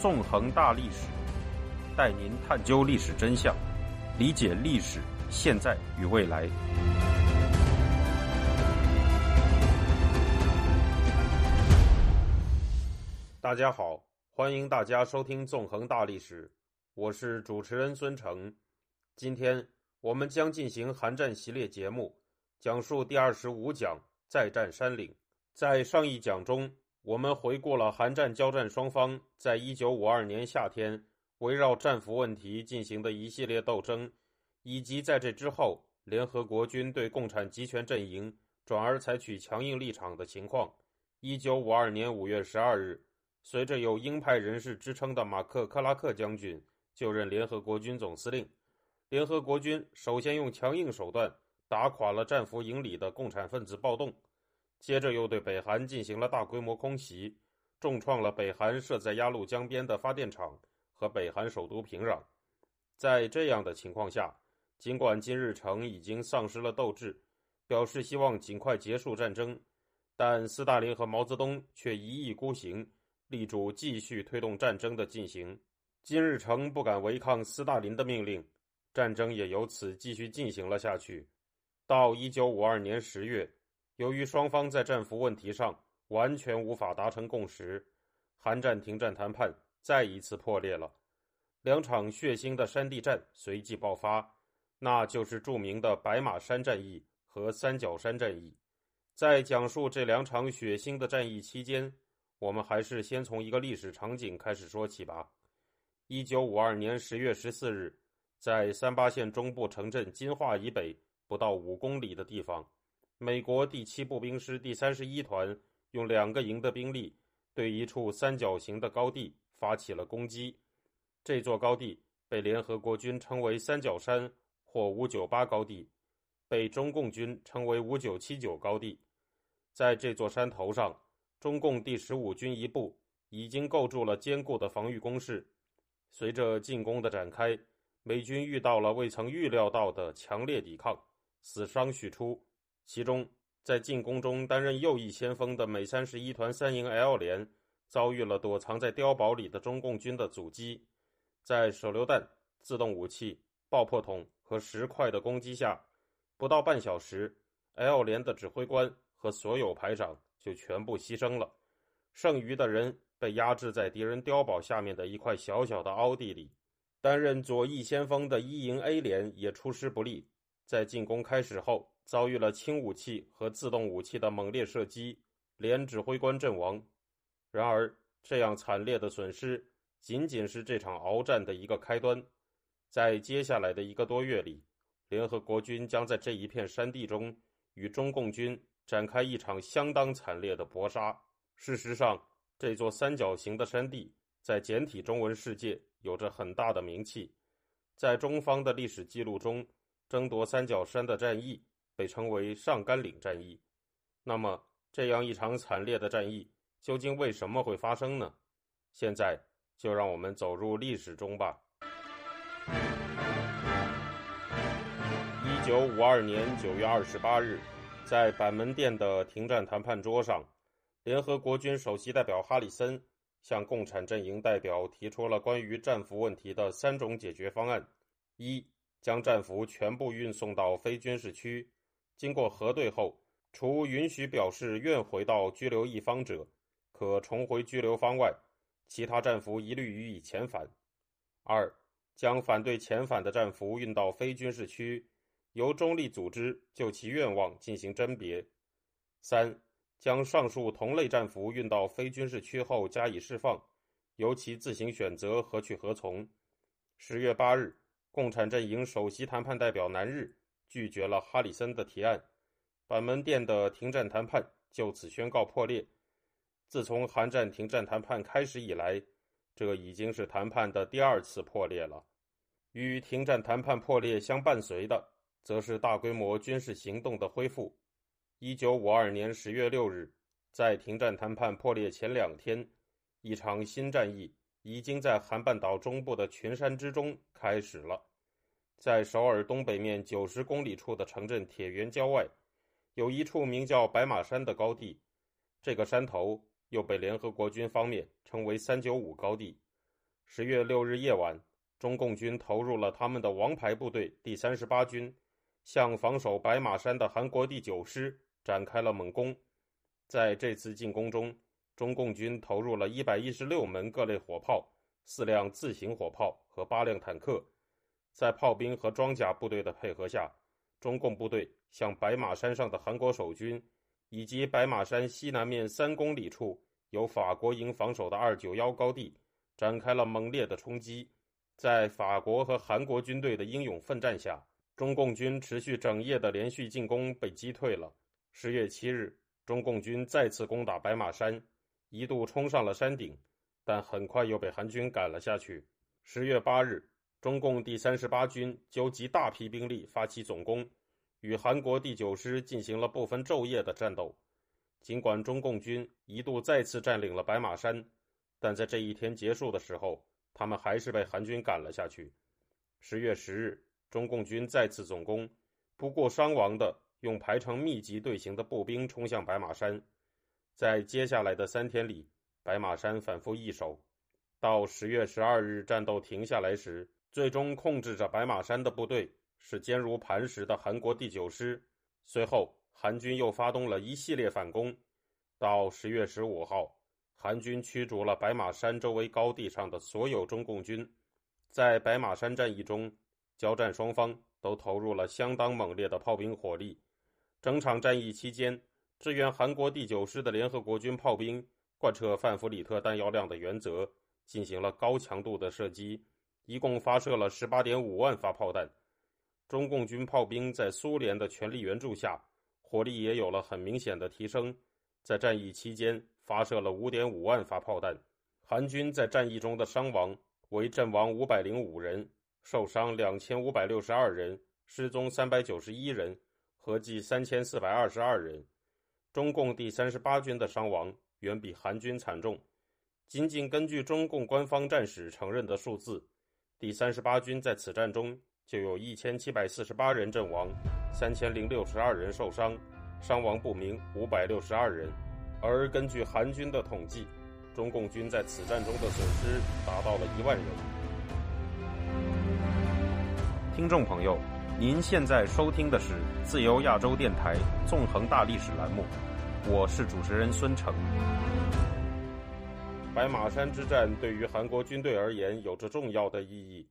纵横大历史，带您探究历史真相，理解历史现在与未来。大家好，欢迎大家收听《纵横大历史》，我是主持人孙成。今天我们将进行韩战系列节目，讲述第二十五讲“再战山岭”。在上一讲中，我们回顾了韩战交战双方在一九五二年夏天围绕战俘问题进行的一系列斗争，以及在这之后联合国军对共产集权阵营转而采取强硬立场的情况。一九五二年五月十二日。随着有鹰派人士之称的马克·克拉克将军就任联合国军总司令，联合国军首先用强硬手段打垮了战俘营里的共产分子暴动，接着又对北韩进行了大规模空袭，重创了北韩设在鸭绿江边的发电厂和北韩首都平壤。在这样的情况下，尽管金日成已经丧失了斗志，表示希望尽快结束战争，但斯大林和毛泽东却一意孤行。力主继续推动战争的进行，金日成不敢违抗斯大林的命令，战争也由此继续进行了下去。到一九五二年十月，由于双方在战俘问题上完全无法达成共识，韩战停战谈判再一次破裂了。两场血腥的山地战随即爆发，那就是著名的白马山战役和三角山战役。在讲述这两场血腥的战役期间，我们还是先从一个历史场景开始说起吧。一九五二年十月十四日，在三八线中部城镇金化以北不到五公里的地方，美国第七步兵师第三十一团用两个营的兵力对一处三角形的高地发起了攻击。这座高地被联合国军称为“三角山”或“五九八高地”，被中共军称为“五九七九高地”。在这座山头上。中共第十五军一部已经构筑了坚固的防御工事。随着进攻的展开，美军遇到了未曾预料到的强烈抵抗，死伤续出。其中，在进攻中担任右翼先锋的美三十一团三营 L 连遭遇了躲藏在碉堡里的中共军的阻击，在手榴弹、自动武器、爆破筒和石块的攻击下，不到半小时，L 连的指挥官和所有排长。就全部牺牲了，剩余的人被压制在敌人碉堡下面的一块小小的凹地里。担任左翼先锋的一营 A 连也出师不利，在进攻开始后遭遇了轻武器和自动武器的猛烈射击，连指挥官阵亡。然而，这样惨烈的损失仅仅是这场鏖战的一个开端，在接下来的一个多月里，联合国军将在这一片山地中与中共军。展开一场相当惨烈的搏杀。事实上，这座三角形的山地在简体中文世界有着很大的名气。在中方的历史记录中，争夺三角山的战役被称为上甘岭战役。那么，这样一场惨烈的战役究竟为什么会发生呢？现在就让我们走入历史中吧。一九五二年九月二十八日。在板门店的停战谈判桌上，联合国军首席代表哈里森向共产阵营代表提出了关于战俘问题的三种解决方案：一、将战俘全部运送到非军事区，经过核对后，除允许表示愿回到拘留一方者，可重回拘留方外，其他战俘一律予以遣返；二、将反对遣返的战俘运到非军事区。由中立组织就其愿望进行甄别。三、将上述同类战俘运到非军事区后加以释放，由其自行选择何去何从。十月八日，共产阵营首席谈判代表南日拒绝了哈里森的提案，板门店的停战谈判就此宣告破裂。自从韩战停战谈判开始以来，这已经是谈判的第二次破裂了。与停战谈判破裂相伴随的。则是大规模军事行动的恢复。一九五二年十月六日，在停战谈判破裂前两天，一场新战役已经在韩半岛中部的群山之中开始了。在首尔东北面九十公里处的城镇铁原郊外，有一处名叫白马山的高地。这个山头又被联合国军方面称为“三九五高地”。十月六日夜晚，中共军投入了他们的王牌部队第三十八军，向防守白马山的韩国第九师展开了猛攻。在这次进攻中，中共军投入了一百一十六门各类火炮、四辆自行火炮和八辆坦克。在炮兵和装甲部队的配合下，中共部队向白马山上的韩国守军以及白马山西南面三公里处由法国营防守的二九幺高地展开了猛烈的冲击。在法国和韩国军队的英勇奋战下，中共军持续整夜的连续进攻被击退了。十月七日。中共军再次攻打白马山，一度冲上了山顶，但很快又被韩军赶了下去。十月八日，中共第三十八军纠集大批兵力发起总攻，与韩国第九师进行了不分昼夜的战斗。尽管中共军一度再次占领了白马山，但在这一天结束的时候，他们还是被韩军赶了下去。十月十日，中共军再次总攻，不顾伤亡的。用排成密集队形的步兵冲向白马山，在接下来的三天里，白马山反复易手。到十月十二日战斗停下来时，最终控制着白马山的部队是坚如磐石的韩国第九师。随后，韩军又发动了一系列反攻。到十月十五号，韩军驱逐了白马山周围高地上的所有中共军。在白马山战役中，交战双方都投入了相当猛烈的炮兵火力。整场战役期间，支援韩国第九师的联合国军炮兵贯彻范弗里特弹药量的原则，进行了高强度的射击，一共发射了十八点五万发炮弹。中共军炮兵在苏联的全力援助下，火力也有了很明显的提升，在战役期间发射了五点五万发炮弹。韩军在战役中的伤亡为阵亡五百零五人，受伤两千五百六十二人，失踪三百九十一人。合计三千四百二十二人，中共第三十八军的伤亡远比韩军惨重。仅仅根据中共官方战史承认的数字，第三十八军在此战中就有一千七百四十八人阵亡，三千零六十二人受伤，伤亡不明五百六十二人。而根据韩军的统计，中共军在此战中的损失达到了一万人。听众朋友。您现在收听的是自由亚洲电台《纵横大历史》栏目，我是主持人孙成。白马山之战对于韩国军队而言有着重要的意义。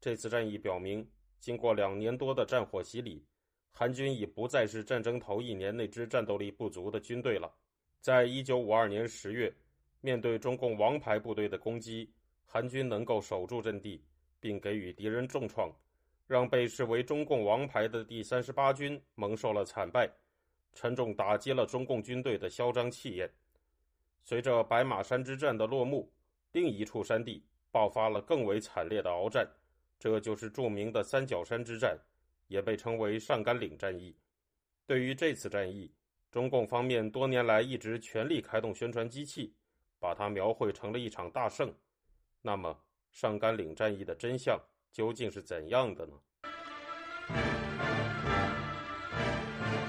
这次战役表明，经过两年多的战火洗礼，韩军已不再是战争头一年那支战斗力不足的军队了。在一九五二年十月，面对中共王牌部队的攻击，韩军能够守住阵地，并给予敌人重创。让被视为中共王牌的第三十八军蒙受了惨败，沉重打击了中共军队的嚣张气焰。随着白马山之战的落幕，另一处山地爆发了更为惨烈的鏖战，这就是著名的三角山之战，也被称为上甘岭战役。对于这次战役，中共方面多年来一直全力开动宣传机器，把它描绘成了一场大胜。那么，上甘岭战役的真相？究竟是怎样的呢？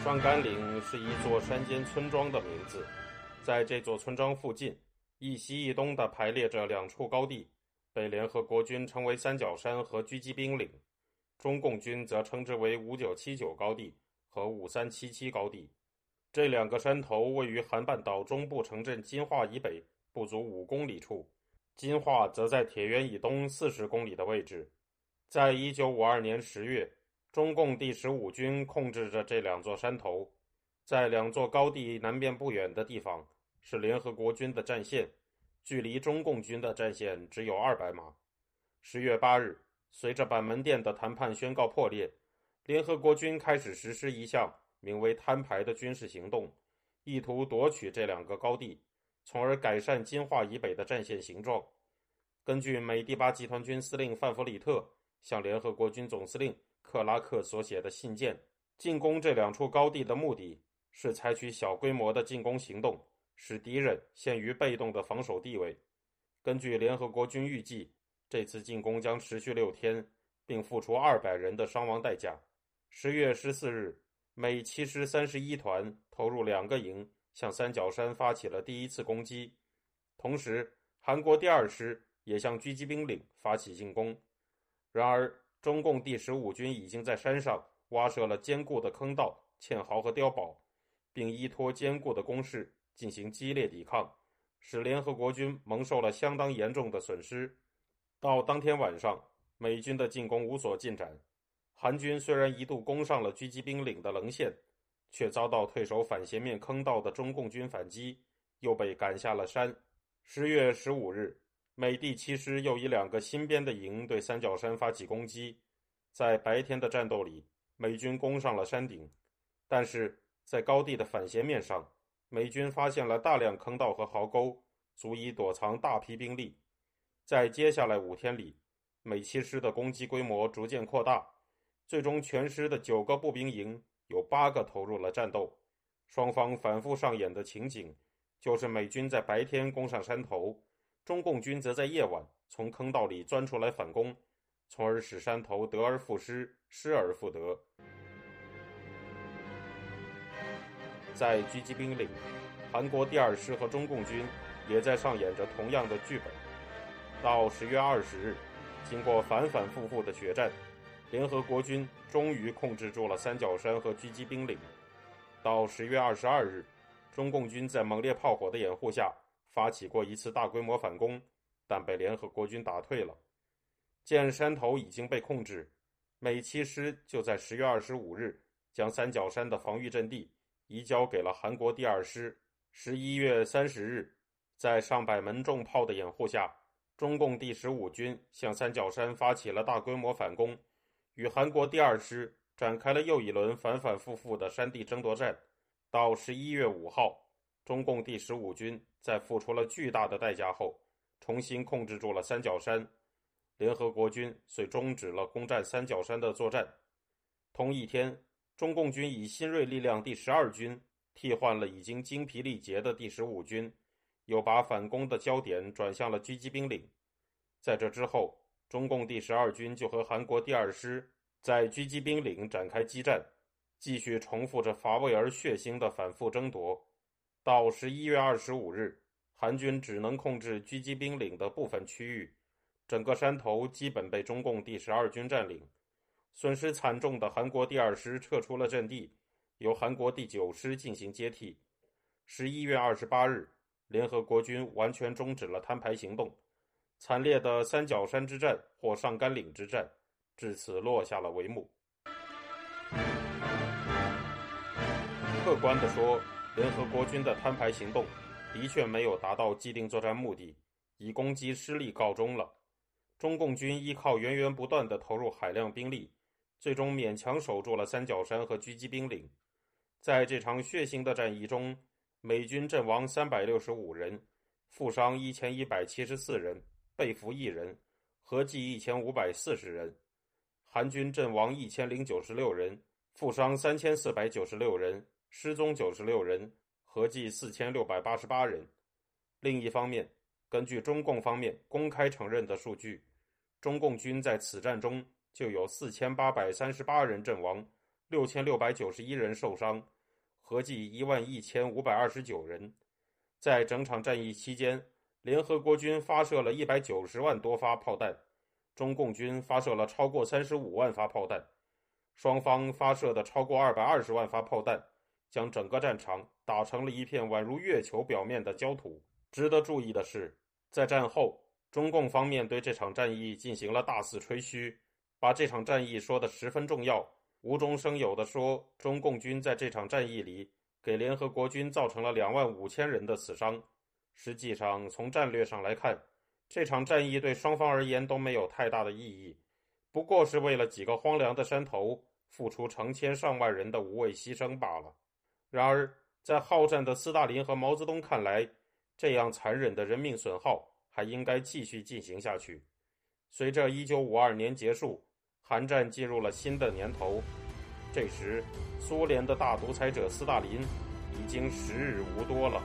双甘岭是一座山间村庄的名字，在这座村庄附近，一西一东的排列着两处高地，被联合国军称为三角山和狙击兵岭，中共军则称之为五九七九高地和五三七七高地。这两个山头位于韩半岛中部城镇金化以北不足五公里处，金化则在铁原以东四十公里的位置。在一九五二年十月，中共第十五军控制着这两座山头，在两座高地南边不远的地方是联合国军的战线，距离中共军的战线只有二百码。十月八日，随着板门店的谈判宣告破裂，联合国军开始实施一项名为“摊牌”的军事行动，意图夺取这两个高地，从而改善金化以北的战线形状。根据美第八集团军司令范弗里特。向联合国军总司令克拉克所写的信件，进攻这两处高地的目的是采取小规模的进攻行动，使敌人陷于被动的防守地位。根据联合国军预计，这次进攻将持续六天，并付出二百人的伤亡代价。十月十四日，美七师三十一团投入两个营，向三角山发起了第一次攻击。同时，韩国第二师也向狙击兵岭发起进攻。然而，中共第十五军已经在山上挖设了坚固的坑道、堑壕和碉堡，并依托坚固的工事进行激烈抵抗，使联合国军蒙受了相当严重的损失。到当天晚上，美军的进攻无所进展。韩军虽然一度攻上了狙击兵岭的棱线，却遭到退守反斜面坑道的中共军反击，又被赶下了山。十月十五日，美第七师又以两个新编的营对三角山发起攻击。在白天的战斗里，美军攻上了山顶，但是在高地的反斜面上，美军发现了大量坑道和壕沟，足以躲藏大批兵力。在接下来五天里，美七师的攻击规模逐渐扩大。最终，全师的九个步兵营有八个投入了战斗。双方反复上演的情景，就是美军在白天攻上山头，中共军则在夜晚从坑道里钻出来反攻，从而使山头得而复失，失而复得。在狙击兵岭，韩国第二师和中共军也在上演着同样的剧本。到十月二十日，经过反反复复的血战。联合国军终于控制住了三角山和狙击兵岭。到十月二十二日，中共军在猛烈炮火的掩护下发起过一次大规模反攻，但被联合国军打退了。见山头已经被控制，美七师就在十月二十五日将三角山的防御阵地移交给了韩国第二师。十一月三十日，在上百门重炮的掩护下，中共第十五军向三角山发起了大规模反攻。与韩国第二师展开了又一轮反反复复的山地争夺战。到十一月五号，中共第十五军在付出了巨大的代价后，重新控制住了三角山。联合国军遂终止了攻占三角山的作战。同一天，中共军以新锐力量第十二军替换了已经精疲力竭的第十五军，又把反攻的焦点转向了狙击兵岭。在这之后。中共第十二军就和韩国第二师在狙击兵岭展开激战，继续重复着乏味而血腥的反复争夺。到十一月二十五日，韩军只能控制狙击兵岭的部分区域，整个山头基本被中共第十二军占领。损失惨重的韩国第二师撤出了阵地，由韩国第九师进行接替。十一月二十八日，联合国军完全终止了摊牌行动。惨烈的三角山之战或上甘岭之战，至此落下了帷幕。客观地说，联合国军的摊牌行动的确没有达到既定作战目的，以攻击失利告终了。中共军依靠源源不断的投入海量兵力，最终勉强守住了三角山和狙击兵岭。在这场血腥的战役中，美军阵亡三百六十五人，负伤一千一百七十四人。被俘一人，合计一千五百四十人；韩军阵亡一千零九十六人，负伤三千四百九十六人，失踪九十六人，合计四千六百八十八人。另一方面，根据中共方面公开承认的数据，中共军在此战中就有四千八百三十八人阵亡，六千六百九十一人受伤，合计一万一千五百二十九人。在整场战役期间，联合国军发射了一百九十万多发炮弹，中共军发射了超过三十五万发炮弹，双方发射的超过二百二十万发炮弹，将整个战场打成了一片宛如月球表面的焦土。值得注意的是，在战后，中共方面对这场战役进行了大肆吹嘘，把这场战役说得十分重要，无中生有的说，中共军在这场战役里给联合国军造成了两万五千人的死伤。实际上，从战略上来看，这场战役对双方而言都没有太大的意义，不过是为了几个荒凉的山头付出成千上万人的无谓牺牲罢了。然而，在好战的斯大林和毛泽东看来，这样残忍的人命损耗还应该继续进行下去。随着1952年结束，韩战进入了新的年头，这时，苏联的大独裁者斯大林已经时日无多了。